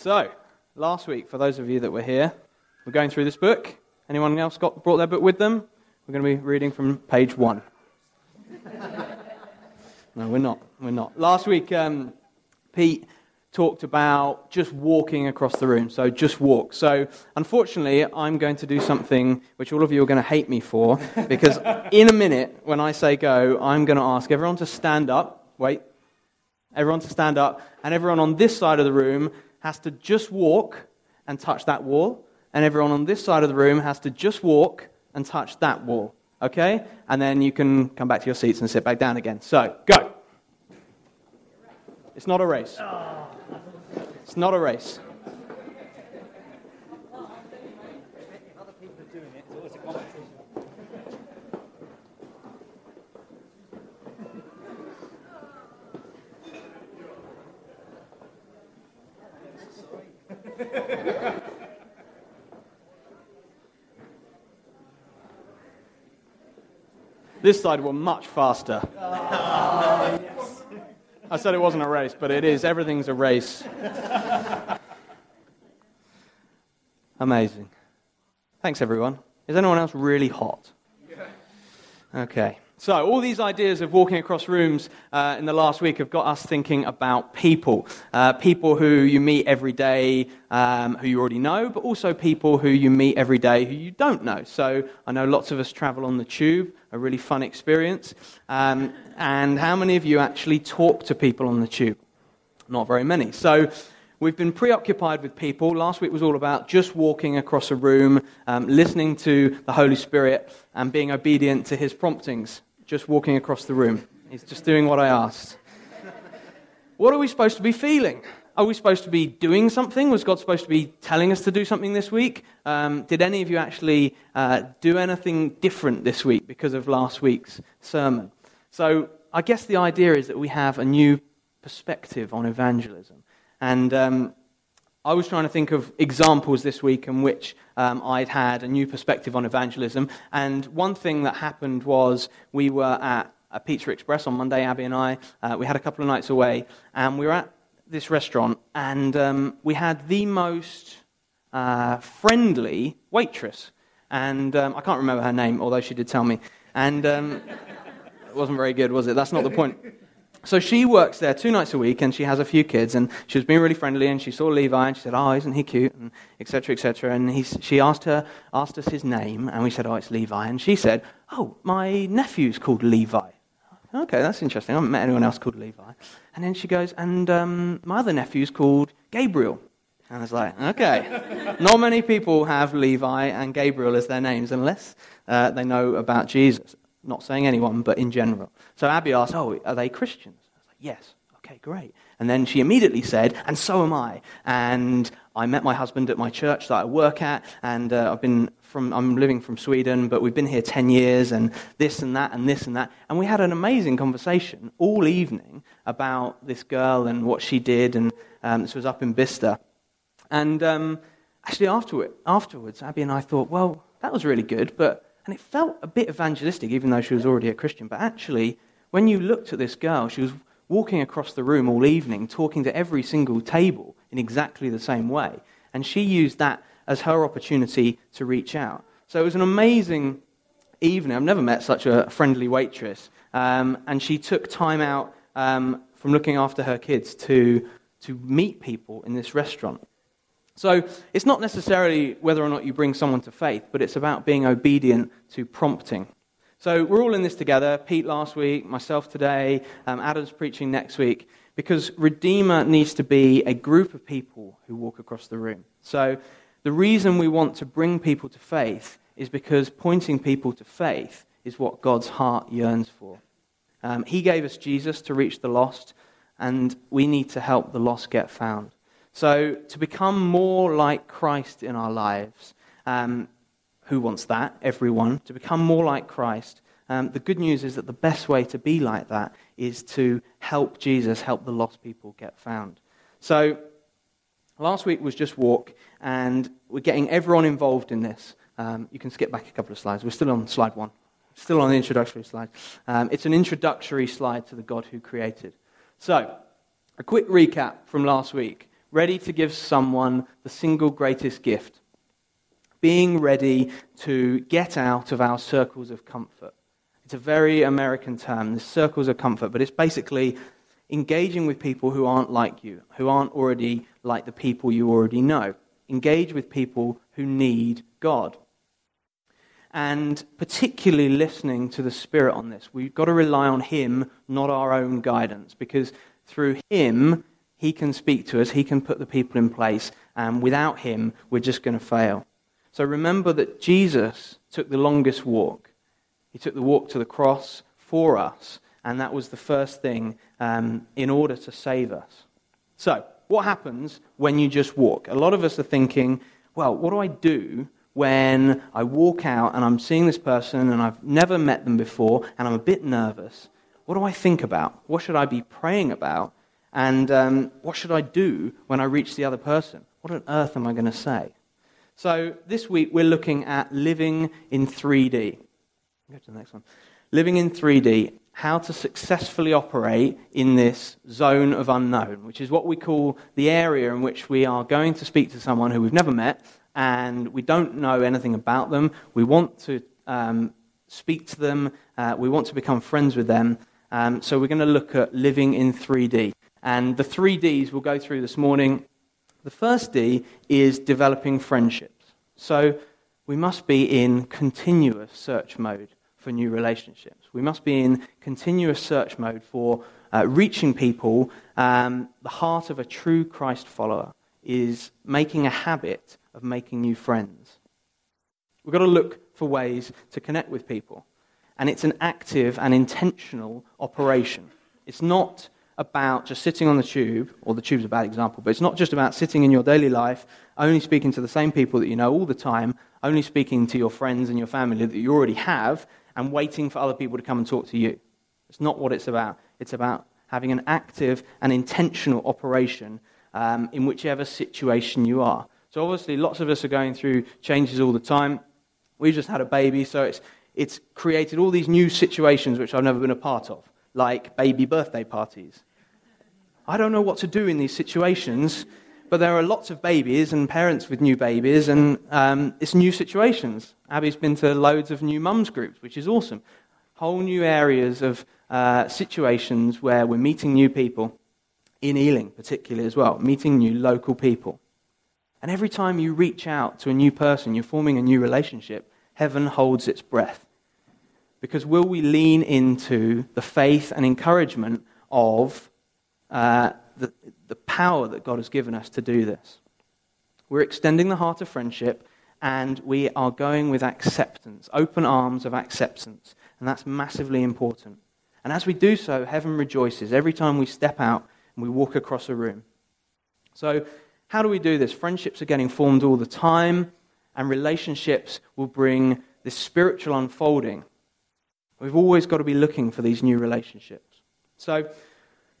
So, last week, for those of you that were here, we're going through this book. Anyone else got, brought their book with them? We're going to be reading from page one. no, we're not. We're not. Last week, um, Pete talked about just walking across the room. So, just walk. So, unfortunately, I'm going to do something which all of you are going to hate me for because in a minute, when I say go, I'm going to ask everyone to stand up. Wait. Everyone to stand up, and everyone on this side of the room has to just walk and touch that wall, and everyone on this side of the room has to just walk and touch that wall. Okay? And then you can come back to your seats and sit back down again. So, go. It's not a race. It's not a race. This side were much faster. I said it wasn't a race, but it is. Everything's a race. Amazing. Thanks, everyone. Is anyone else really hot? Okay. So, all these ideas of walking across rooms uh, in the last week have got us thinking about people. Uh, people who you meet every day, um, who you already know, but also people who you meet every day who you don't know. So, I know lots of us travel on the tube, a really fun experience. Um, and how many of you actually talk to people on the tube? Not very many. So, We've been preoccupied with people. Last week was all about just walking across a room, um, listening to the Holy Spirit, and being obedient to his promptings just walking across the room. He's just doing what I asked. What are we supposed to be feeling? Are we supposed to be doing something? Was God supposed to be telling us to do something this week? Um, did any of you actually uh, do anything different this week because of last week's sermon? So I guess the idea is that we have a new perspective on evangelism. And um, I was trying to think of examples this week in which um, I'd had a new perspective on evangelism. And one thing that happened was we were at a Pizza Express on Monday, Abby and I. Uh, we had a couple of nights away, and we were at this restaurant, and um, we had the most uh, friendly waitress. And um, I can't remember her name, although she did tell me. And um, it wasn't very good, was it? That's not the point. So she works there two nights a week, and she has a few kids, and she was being really friendly, and she saw Levi, and she said, "Oh, isn't he cute?" and etc. etc. And he, she asked her, asked us his name, and we said, "Oh, it's Levi," and she said, "Oh, my nephew's called Levi." Okay, that's interesting. I haven't met anyone else called Levi. And then she goes, "And um, my other nephew's called Gabriel." And I was like, "Okay." Not many people have Levi and Gabriel as their names unless uh, they know about Jesus. Not saying anyone, but in general. So Abby asked, Oh, are they Christians? I was like, Yes. Okay, great. And then she immediately said, And so am I. And I met my husband at my church that I work at, and uh, I've been from, I'm living from Sweden, but we've been here 10 years, and this and that, and this and that. And we had an amazing conversation all evening about this girl and what she did, and um, this was up in Bicester. And um, actually, afterward, afterwards, Abby and I thought, well, that was really good, but and it felt a bit evangelistic, even though she was already a Christian. But actually, when you looked at this girl, she was walking across the room all evening, talking to every single table in exactly the same way. And she used that as her opportunity to reach out. So it was an amazing evening. I've never met such a friendly waitress. Um, and she took time out um, from looking after her kids to, to meet people in this restaurant. So it's not necessarily whether or not you bring someone to faith, but it's about being obedient to prompting. So we're all in this together. Pete last week, myself today, um, Adam's preaching next week, because Redeemer needs to be a group of people who walk across the room. So the reason we want to bring people to faith is because pointing people to faith is what God's heart yearns for. Um, he gave us Jesus to reach the lost, and we need to help the lost get found. So, to become more like Christ in our lives, um, who wants that? Everyone. To become more like Christ. Um, the good news is that the best way to be like that is to help Jesus, help the lost people get found. So, last week was just walk, and we're getting everyone involved in this. Um, you can skip back a couple of slides. We're still on slide one, still on the introductory slide. Um, it's an introductory slide to the God who created. So, a quick recap from last week ready to give someone the single greatest gift. Being ready to get out of our circles of comfort. It's a very American term, the circles of comfort, but it's basically engaging with people who aren't like you, who aren't already like the people you already know. Engage with people who need God. And particularly listening to the Spirit on this. We've got to rely on Him, not our own guidance, because through Him, He can speak to us, He can put the people in place, and without Him, we're just going to fail. So remember that Jesus took the longest walk. He took the walk to the cross for us, and that was the first thing um, in order to save us. So, what happens when you just walk? A lot of us are thinking, well, what do I do when I walk out and I'm seeing this person and I've never met them before and I'm a bit nervous? What do I think about? What should I be praying about? And um, what should I do when I reach the other person? What on earth am I going to say? So, this week we're looking at living in 3D. Go to the next one. Living in 3D how to successfully operate in this zone of unknown, which is what we call the area in which we are going to speak to someone who we've never met and we don't know anything about them. We want to um, speak to them, uh, we want to become friends with them. Um, so we're going to look at living in 3D. And the three Ds we'll go through this morning. The first D is developing friendships. So we must be in continuous search mode for new relationships. We must be in continuous search mode for uh, reaching people. Um, the heart of a true Christ follower is making a habit of making new friends. We've got to look for ways to connect with people. And it's an active and intentional operation. It's not about just sitting on the tube, or the tube's a bad example, but it's not just about sitting in your daily life, only speaking to the same people that you know all the time, only speaking to your friends and your family that you already have, and waiting for other people to come and talk to you. It's not what it's about. It's about having an active and intentional operation um, in whichever situation you are. So, obviously, lots of us are going through changes all the time. We've just had a baby, so it's, it's created all these new situations which I've never been a part of, like baby birthday parties. I don't know what to do in these situations but there are lots of babies and parents with new babies, and um, it's new situations. Abby's been to loads of new mums groups, which is awesome. Whole new areas of uh, situations where we're meeting new people, in Ealing particularly as well, meeting new local people. And every time you reach out to a new person, you're forming a new relationship, heaven holds its breath. Because will we lean into the faith and encouragement of uh, the, the power that God has given us to do this. We're extending the heart of friendship and we are going with acceptance, open arms of acceptance. And that's massively important. And as we do so, heaven rejoices every time we step out and we walk across a room. So, how do we do this? Friendships are getting formed all the time, and relationships will bring this spiritual unfolding. We've always got to be looking for these new relationships. So,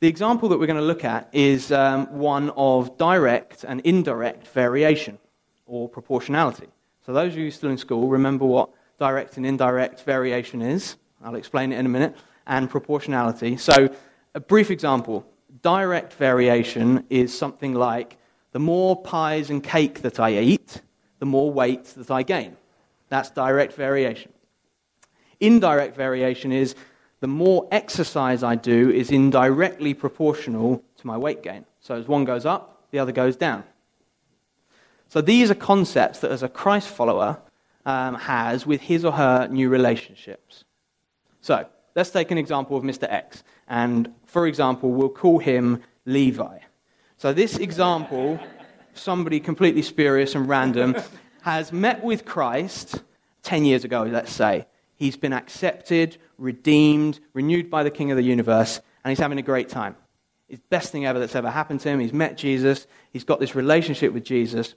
the example that we're going to look at is um, one of direct and indirect variation, or proportionality. So, those of you still in school, remember what direct and indirect variation is. I'll explain it in a minute. And proportionality. So, a brief example direct variation is something like the more pies and cake that I eat, the more weight that I gain. That's direct variation. Indirect variation is the more exercise I do is indirectly proportional to my weight gain. So as one goes up, the other goes down. So these are concepts that, as a Christ follower, um, has with his or her new relationships. So let's take an example of Mr. X. And for example, we'll call him Levi. So this example, somebody completely spurious and random, has met with Christ 10 years ago, let's say. He's been accepted, redeemed, renewed by the King of the universe, and he's having a great time. It's the best thing ever that's ever happened to him. He's met Jesus, he's got this relationship with Jesus,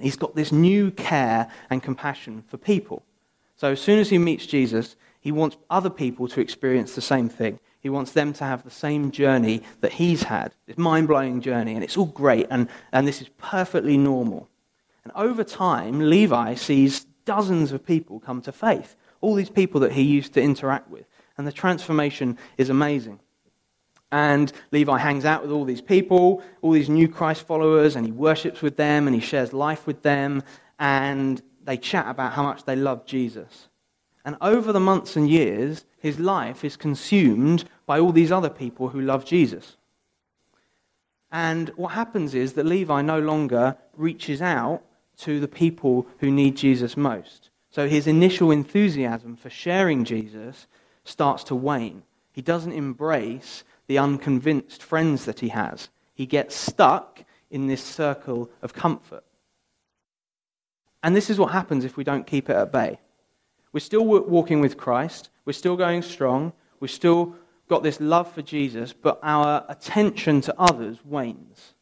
he's got this new care and compassion for people. So as soon as he meets Jesus, he wants other people to experience the same thing. He wants them to have the same journey that he's had, this mind blowing journey, and it's all great, and, and this is perfectly normal. And over time, Levi sees dozens of people come to faith all these people that he used to interact with. And the transformation is amazing. And Levi hangs out with all these people, all these new Christ followers, and he worships with them and he shares life with them. And they chat about how much they love Jesus. And over the months and years, his life is consumed by all these other people who love Jesus. And what happens is that Levi no longer reaches out to the people who need Jesus most. So his initial enthusiasm for sharing Jesus starts to wane. He doesn't embrace the unconvinced friends that he has. He gets stuck in this circle of comfort. And this is what happens if we don't keep it at bay. We're still walking with Christ, we're still going strong, we've still got this love for Jesus, but our attention to others wanes.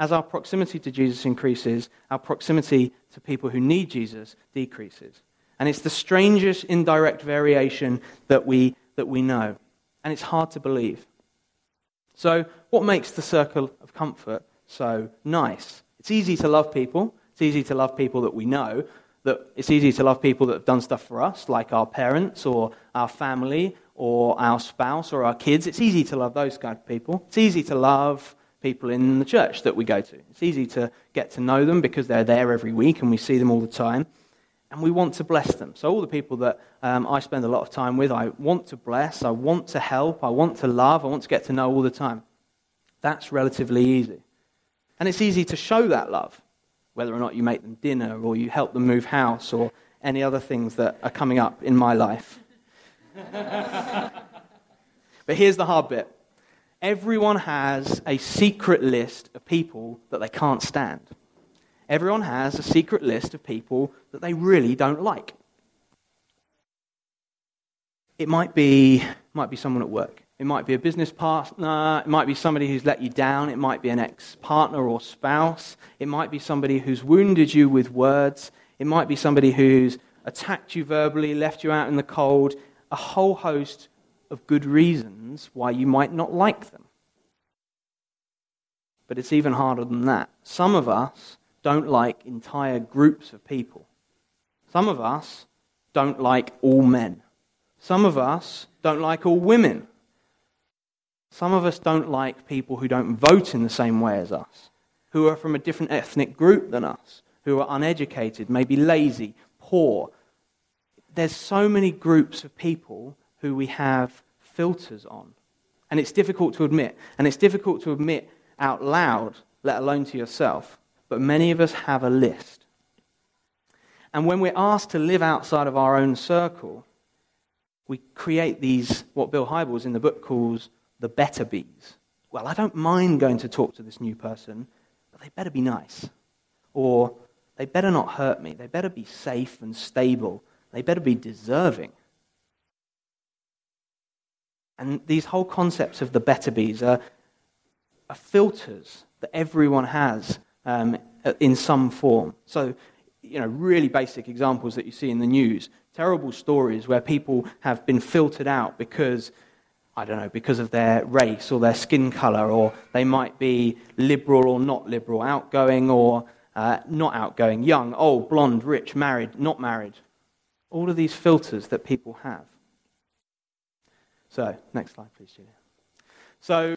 As our proximity to Jesus increases, our proximity to people who need Jesus decreases. And it's the strangest indirect variation that we, that we know. And it's hard to believe. So, what makes the circle of comfort so nice? It's easy to love people. It's easy to love people that we know. That it's easy to love people that have done stuff for us, like our parents or our family or our spouse or our kids. It's easy to love those kind of people. It's easy to love people in the church that we go to. It's easy to get to know them because they're there every week and we see them all the time. And we want to bless them. So, all the people that um, I spend a lot of time with, I want to bless, I want to help, I want to love, I want to get to know all the time. That's relatively easy. And it's easy to show that love, whether or not you make them dinner or you help them move house or any other things that are coming up in my life. but here's the hard bit everyone has a secret list of people that they can't stand. Everyone has a secret list of people that they really don't like. It might be, might be someone at work. It might be a business partner. It might be somebody who's let you down. It might be an ex partner or spouse. It might be somebody who's wounded you with words. It might be somebody who's attacked you verbally, left you out in the cold. A whole host of good reasons why you might not like them. But it's even harder than that. Some of us don't like entire groups of people. Some of us don't like all men. Some of us don't like all women. Some of us don't like people who don't vote in the same way as us, who are from a different ethnic group than us, who are uneducated, maybe lazy, poor. There's so many groups of people who we have filters on. And it's difficult to admit. And it's difficult to admit out loud, let alone to yourself. But many of us have a list. And when we're asked to live outside of our own circle, we create these, what Bill Hybels in the book calls the better bees. Well, I don't mind going to talk to this new person, but they better be nice. Or they better not hurt me. They better be safe and stable. They better be deserving. And these whole concepts of the better bees are, are filters that everyone has um, in some form. So, you know, really basic examples that you see in the news terrible stories where people have been filtered out because, I don't know, because of their race or their skin color, or they might be liberal or not liberal, outgoing or uh, not outgoing, young, old, blonde, rich, married, not married. All of these filters that people have. So, next slide, please, Julia. So,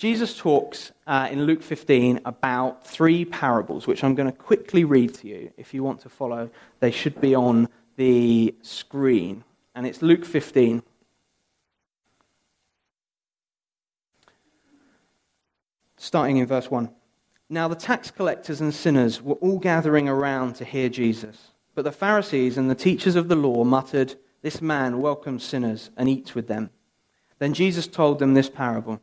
Jesus talks uh, in Luke 15 about three parables, which I'm going to quickly read to you. If you want to follow, they should be on the screen. And it's Luke 15. Starting in verse 1. Now the tax collectors and sinners were all gathering around to hear Jesus. But the Pharisees and the teachers of the law muttered, This man welcomes sinners and eats with them. Then Jesus told them this parable.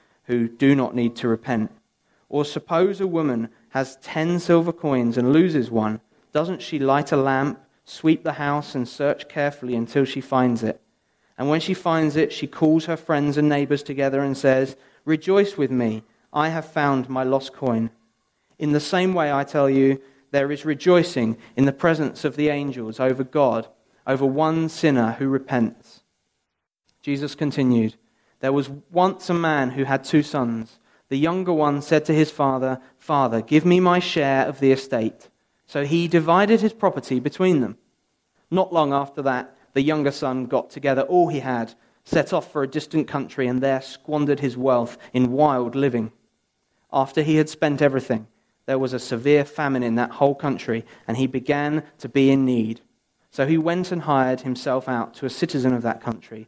who do not need to repent. Or suppose a woman has ten silver coins and loses one. Doesn't she light a lamp, sweep the house, and search carefully until she finds it? And when she finds it, she calls her friends and neighbors together and says, Rejoice with me, I have found my lost coin. In the same way, I tell you, there is rejoicing in the presence of the angels over God, over one sinner who repents. Jesus continued, There was once a man who had two sons. The younger one said to his father, Father, give me my share of the estate. So he divided his property between them. Not long after that, the younger son got together all he had, set off for a distant country, and there squandered his wealth in wild living. After he had spent everything, there was a severe famine in that whole country, and he began to be in need. So he went and hired himself out to a citizen of that country,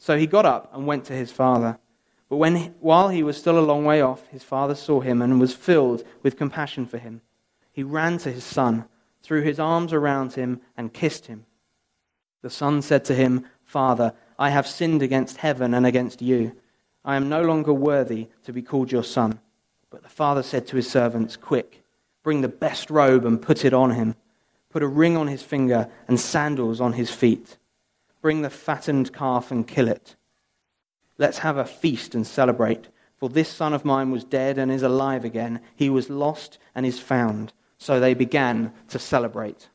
So he got up and went to his father. But when, while he was still a long way off, his father saw him and was filled with compassion for him. He ran to his son threw his arms around him, and kissed him. The son said to him, Father, I have sinned against heaven and against you. I am no longer worthy to be called your son. But the father said to his servants, Quick, bring the best robe and put it on him. Put a ring on his finger and sandals on his feet. Bring the fattened calf and kill it. Let's have a feast and celebrate. For this son of mine was dead and is alive again. He was lost and is found. So they began to celebrate.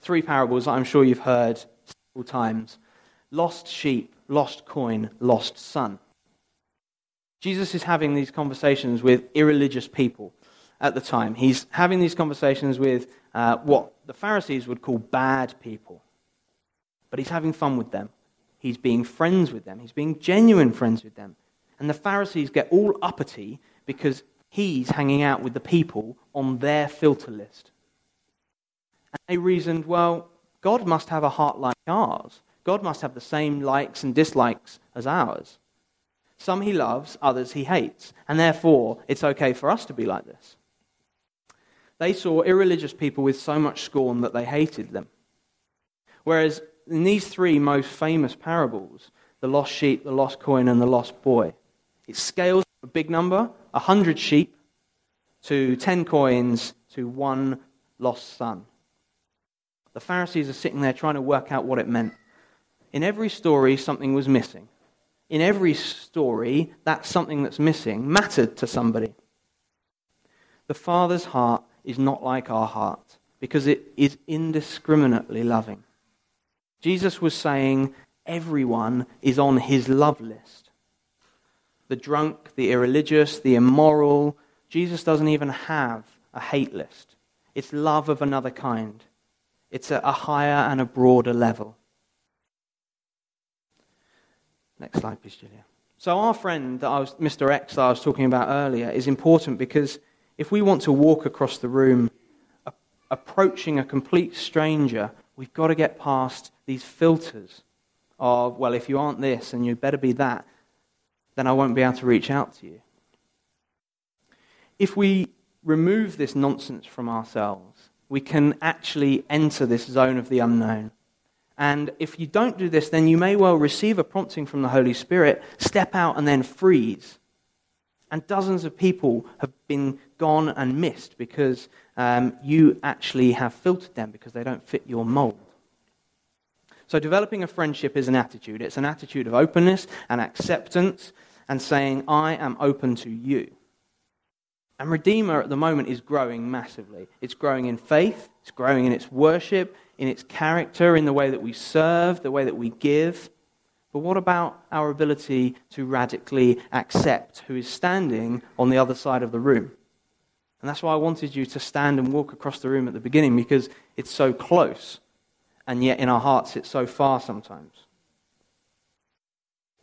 Three parables I'm sure you've heard several times lost sheep, lost coin, lost son. Jesus is having these conversations with irreligious people at the time. He's having these conversations with uh, what the Pharisees would call bad people. But he's having fun with them. He's being friends with them. He's being genuine friends with them. And the Pharisees get all uppity because he's hanging out with the people on their filter list. And they reasoned, well, God must have a heart like ours. God must have the same likes and dislikes as ours. Some he loves, others he hates, and therefore it's okay for us to be like this. They saw irreligious people with so much scorn that they hated them. Whereas in these three most famous parables, the lost sheep, the lost coin, and the lost boy, it scales a big number 100 sheep to 10 coins to one lost son. The Pharisees are sitting there trying to work out what it meant. In every story, something was missing. In every story, that something that's missing mattered to somebody. The Father's heart is not like our heart because it is indiscriminately loving. Jesus was saying everyone is on his love list the drunk, the irreligious, the immoral. Jesus doesn't even have a hate list. It's love of another kind. It's a, a higher and a broader level. Next slide, please, Julia. So, our friend, that I was, Mr. X, that I was talking about earlier, is important because if we want to walk across the room approaching a complete stranger, we've got to get past these filters of, well, if you aren't this and you better be that, then I won't be able to reach out to you. If we remove this nonsense from ourselves, we can actually enter this zone of the unknown. And if you don't do this, then you may well receive a prompting from the Holy Spirit, step out, and then freeze. And dozens of people have been gone and missed because um, you actually have filtered them because they don't fit your mold. So, developing a friendship is an attitude. It's an attitude of openness and acceptance and saying, I am open to you. And Redeemer at the moment is growing massively. It's growing in faith, it's growing in its worship, in its character, in the way that we serve, the way that we give. But what about our ability to radically accept who is standing on the other side of the room? And that's why I wanted you to stand and walk across the room at the beginning, because it's so close, and yet in our hearts it's so far sometimes.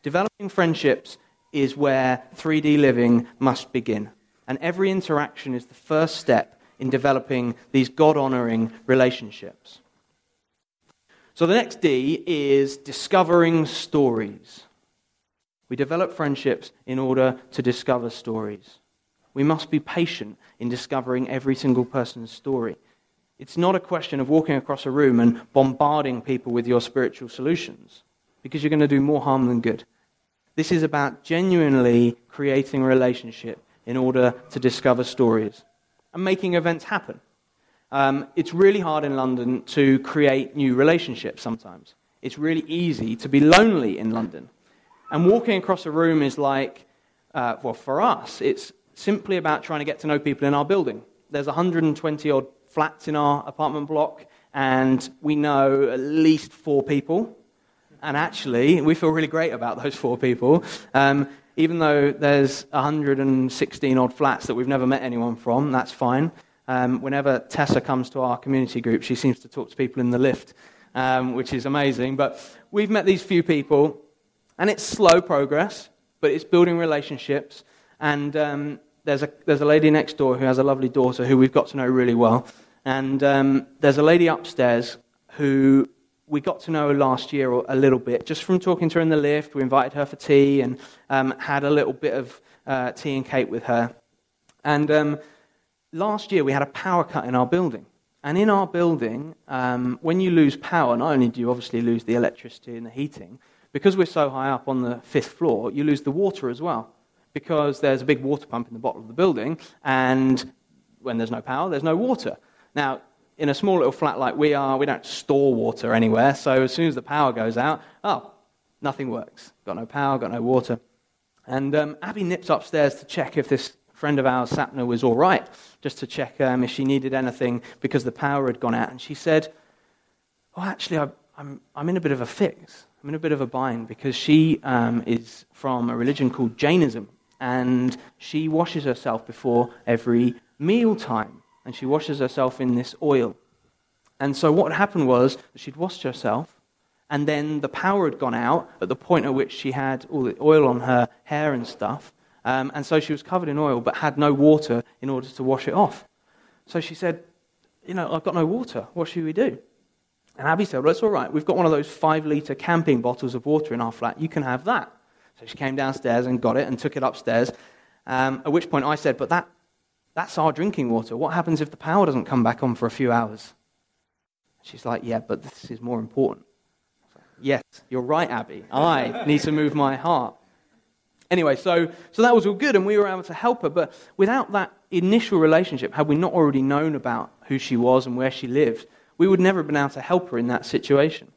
Developing friendships is where 3D living must begin. And every interaction is the first step in developing these God honoring relationships. So the next D is discovering stories. We develop friendships in order to discover stories. We must be patient in discovering every single person's story. It's not a question of walking across a room and bombarding people with your spiritual solutions, because you're going to do more harm than good. This is about genuinely creating a relationship in order to discover stories and making events happen. Um, it's really hard in London to create new relationships sometimes. It's really easy to be lonely in London. And walking across a room is like, uh, well, for us, it's simply about trying to get to know people in our building. There's 120 odd flats in our apartment block, and we know at least four people. And actually, we feel really great about those four people. Um, even though there's 116 odd flats that we've never met anyone from, that's fine. Um, whenever Tessa comes to our community group, she seems to talk to people in the lift, um, which is amazing. But we've met these few people, and it's slow progress, but it's building relationships. And um, there's, a, there's a lady next door who has a lovely daughter who we've got to know really well. And um, there's a lady upstairs who we got to know last year a little bit, just from talking to her in the lift. We invited her for tea and um, had a little bit of uh, tea and cake with her. And um, last year we had a power cut in our building. And in our building, um, when you lose power, not only do you obviously lose the electricity and the heating, because we're so high up on the fifth floor, you lose the water as well. Because there's a big water pump in the bottom of the building, and when there's no power, there's no water. Now, in a small little flat like we are, we don't store water anywhere, so as soon as the power goes out, oh, nothing works. Got no power, got no water. And um, Abby nips upstairs to check if this friend of ours, Sapna, was all right, just to check um, if she needed anything because the power had gone out. And she said, Oh, actually, I, I'm, I'm in a bit of a fix. I'm in a bit of a bind because she um, is from a religion called Jainism. And she washes herself before every meal time. And she washes herself in this oil. And so what happened was she'd washed herself, and then the power had gone out at the point at which she had all the oil on her hair and stuff. Um, and so she was covered in oil but had no water in order to wash it off. So she said, You know, I've got no water. What should we do? And Abby said, Well, it's all right. We've got one of those five litre camping bottles of water in our flat. You can have that. So she came downstairs and got it and took it upstairs. Um, at which point I said, But that, that's our drinking water. What happens if the power doesn't come back on for a few hours? She's like, Yeah, but this is more important. yes, you're right, Abby. I need to move my heart. Anyway, so, so that was all good, and we were able to help her. But without that initial relationship, had we not already known about who she was and where she lived, we would never have been able to help her in that situation.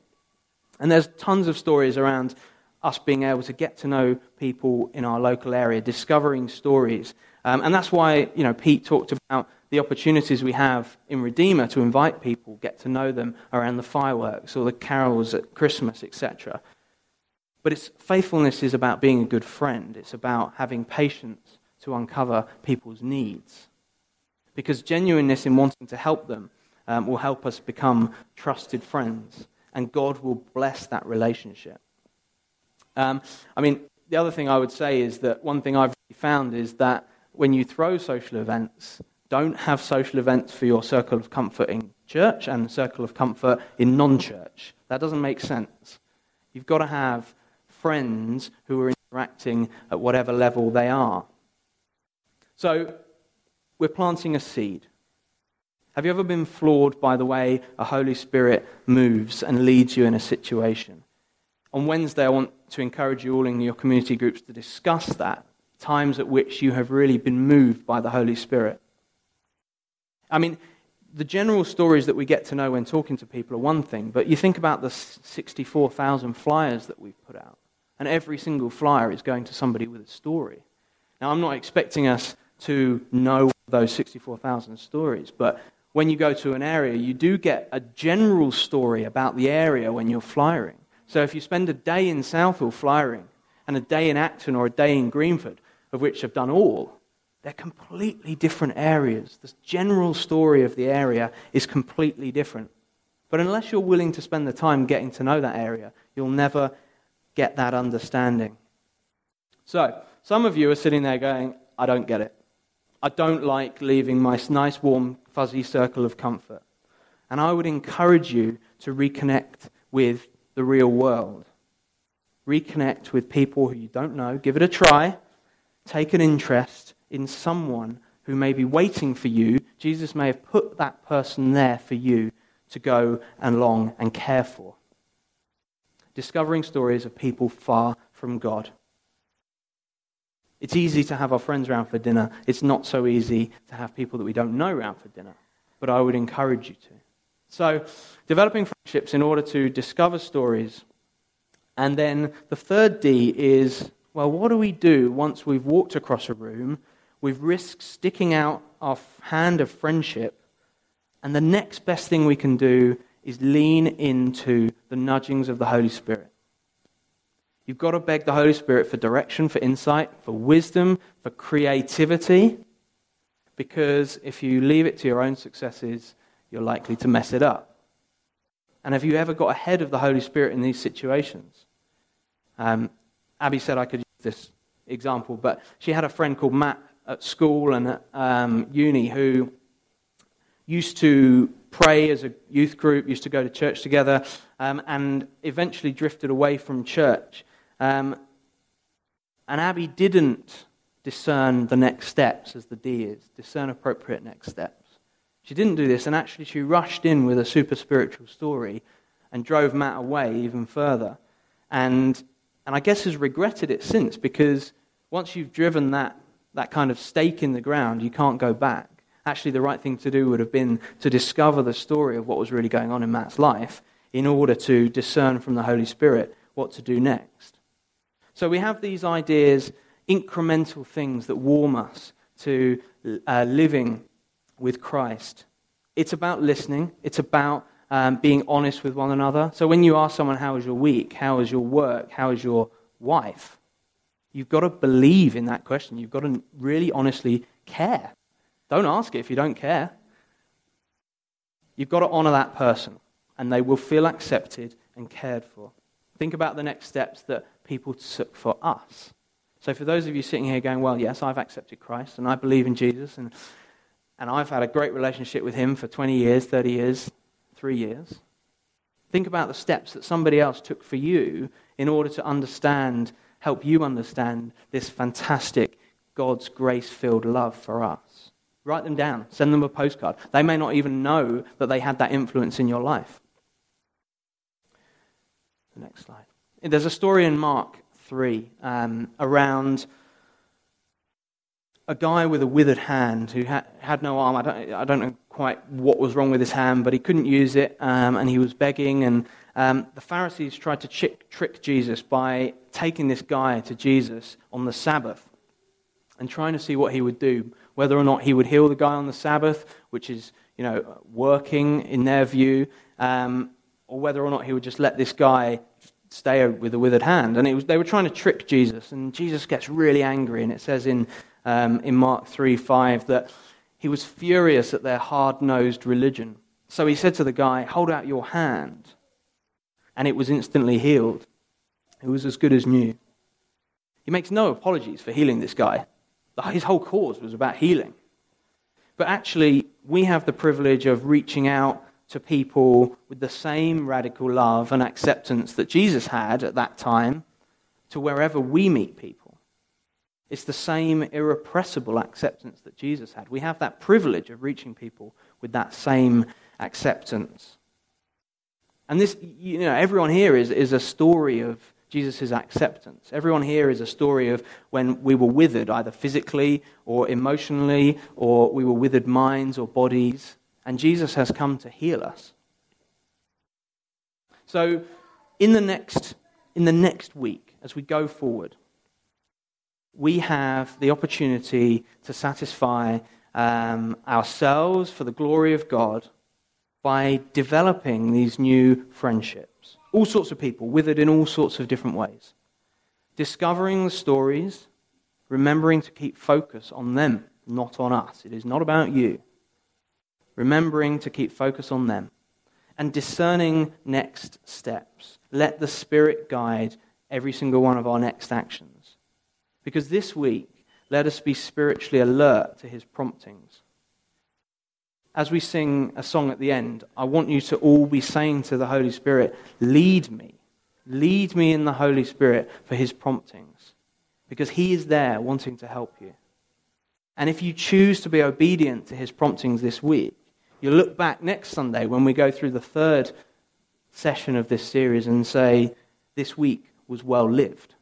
And there's tons of stories around us being able to get to know people in our local area, discovering stories. Um, and that's why, you know, Pete talked about the opportunities we have in Redeemer to invite people, get to know them around the fireworks or the carols at Christmas, etc. But it's, faithfulness is about being a good friend. It's about having patience to uncover people's needs. Because genuineness in wanting to help them um, will help us become trusted friends, and God will bless that relationship. Um, I mean, the other thing I would say is that one thing I've found is that when you throw social events, don't have social events for your circle of comfort in church and circle of comfort in non church. That doesn't make sense. You've got to have friends who are interacting at whatever level they are. So, we're planting a seed. Have you ever been floored by the way a Holy Spirit moves and leads you in a situation? On Wednesday, I want to encourage you all in your community groups to discuss that, times at which you have really been moved by the Holy Spirit. I mean, the general stories that we get to know when talking to people are one thing, but you think about the 64,000 flyers that we've put out and every single flyer is going to somebody with a story. Now, I'm not expecting us to know those 64,000 stories, but when you go to an area, you do get a general story about the area when you're flyering. So if you spend a day in Southall flyering and a day in Acton or a day in Greenford, of which I've done all, they're completely different areas. The general story of the area is completely different. But unless you're willing to spend the time getting to know that area, you'll never get that understanding. So, some of you are sitting there going, I don't get it. I don't like leaving my nice, warm, fuzzy circle of comfort. And I would encourage you to reconnect with the real world. Reconnect with people who you don't know. Give it a try. Take an interest in someone who may be waiting for you. Jesus may have put that person there for you to go and long and care for. Discovering stories of people far from God. It's easy to have our friends around for dinner. It's not so easy to have people that we don't know around for dinner. But I would encourage you to. So, developing friendships in order to discover stories. And then the third D is well, what do we do once we've walked across a room? We've risked sticking out our hand of friendship. And the next best thing we can do is lean into the nudgings of the Holy Spirit. You've got to beg the Holy Spirit for direction, for insight, for wisdom, for creativity. Because if you leave it to your own successes, you're likely to mess it up. And have you ever got ahead of the Holy Spirit in these situations? Um, Abby said I could use this example, but she had a friend called Matt at school and at um, uni who used to pray as a youth group, used to go to church together, um, and eventually drifted away from church. Um, and Abby didn't discern the next steps, as the D is, discern appropriate next steps. She didn't do this, and actually she rushed in with a super spiritual story and drove Matt away even further. And, and I guess has regretted it since because once you've driven that, that kind of stake in the ground, you can't go back. Actually, the right thing to do would have been to discover the story of what was really going on in Matt's life in order to discern from the Holy Spirit what to do next. So we have these ideas, incremental things that warm us to uh, living with Christ. It's about listening, it's about um, being honest with one another. So when you ask someone, How is your week? How is your work? How is your wife? You've got to believe in that question. You've got to really honestly care. Don't ask it if you don't care. You've got to honor that person, and they will feel accepted and cared for. Think about the next steps that people took for us. So, for those of you sitting here going, Well, yes, I've accepted Christ and I believe in Jesus and, and I've had a great relationship with Him for 20 years, 30 years, three years. Think about the steps that somebody else took for you in order to understand, help you understand this fantastic God's grace filled love for us. Write them down, send them a postcard. They may not even know that they had that influence in your life. The next slide. There's a story in Mark 3 um, around a guy with a withered hand who ha- had no arm. I don't, I don't know quite what was wrong with his hand, but he couldn't use it, um, and he was begging. And um, the Pharisees tried to trick Jesus by taking this guy to Jesus on the Sabbath and trying to see what he would do, whether or not he would heal the guy on the Sabbath, which is, you know, working in their view, um, or whether or not he would just let this guy stay with a withered hand. And was, they were trying to trick Jesus, and Jesus gets really angry. And it says in, um, in Mark 3 5 that he was furious at their hard nosed religion. So he said to the guy, Hold out your hand. And it was instantly healed. It was as good as new. He makes no apologies for healing this guy. His whole cause was about healing. But actually, we have the privilege of reaching out to people with the same radical love and acceptance that Jesus had at that time to wherever we meet people. It's the same irrepressible acceptance that Jesus had. We have that privilege of reaching people with that same acceptance. And this, you know, everyone here is, is a story of Jesus' acceptance. Everyone here is a story of when we were withered, either physically or emotionally, or we were withered minds or bodies. And Jesus has come to heal us. So, in the next, in the next week, as we go forward, we have the opportunity to satisfy um, ourselves for the glory of God by developing these new friendships. All sorts of people, withered in all sorts of different ways. Discovering the stories, remembering to keep focus on them, not on us. It is not about you remembering to keep focus on them, and discerning next steps. Let the Spirit guide every single one of our next actions. Because this week, let us be spiritually alert to his promptings. As we sing a song at the end, I want you to all be saying to the Holy Spirit, Lead me. Lead me in the Holy Spirit for his promptings. Because he is there wanting to help you. And if you choose to be obedient to his promptings this week, you look back next Sunday when we go through the third session of this series and say, This week was well lived.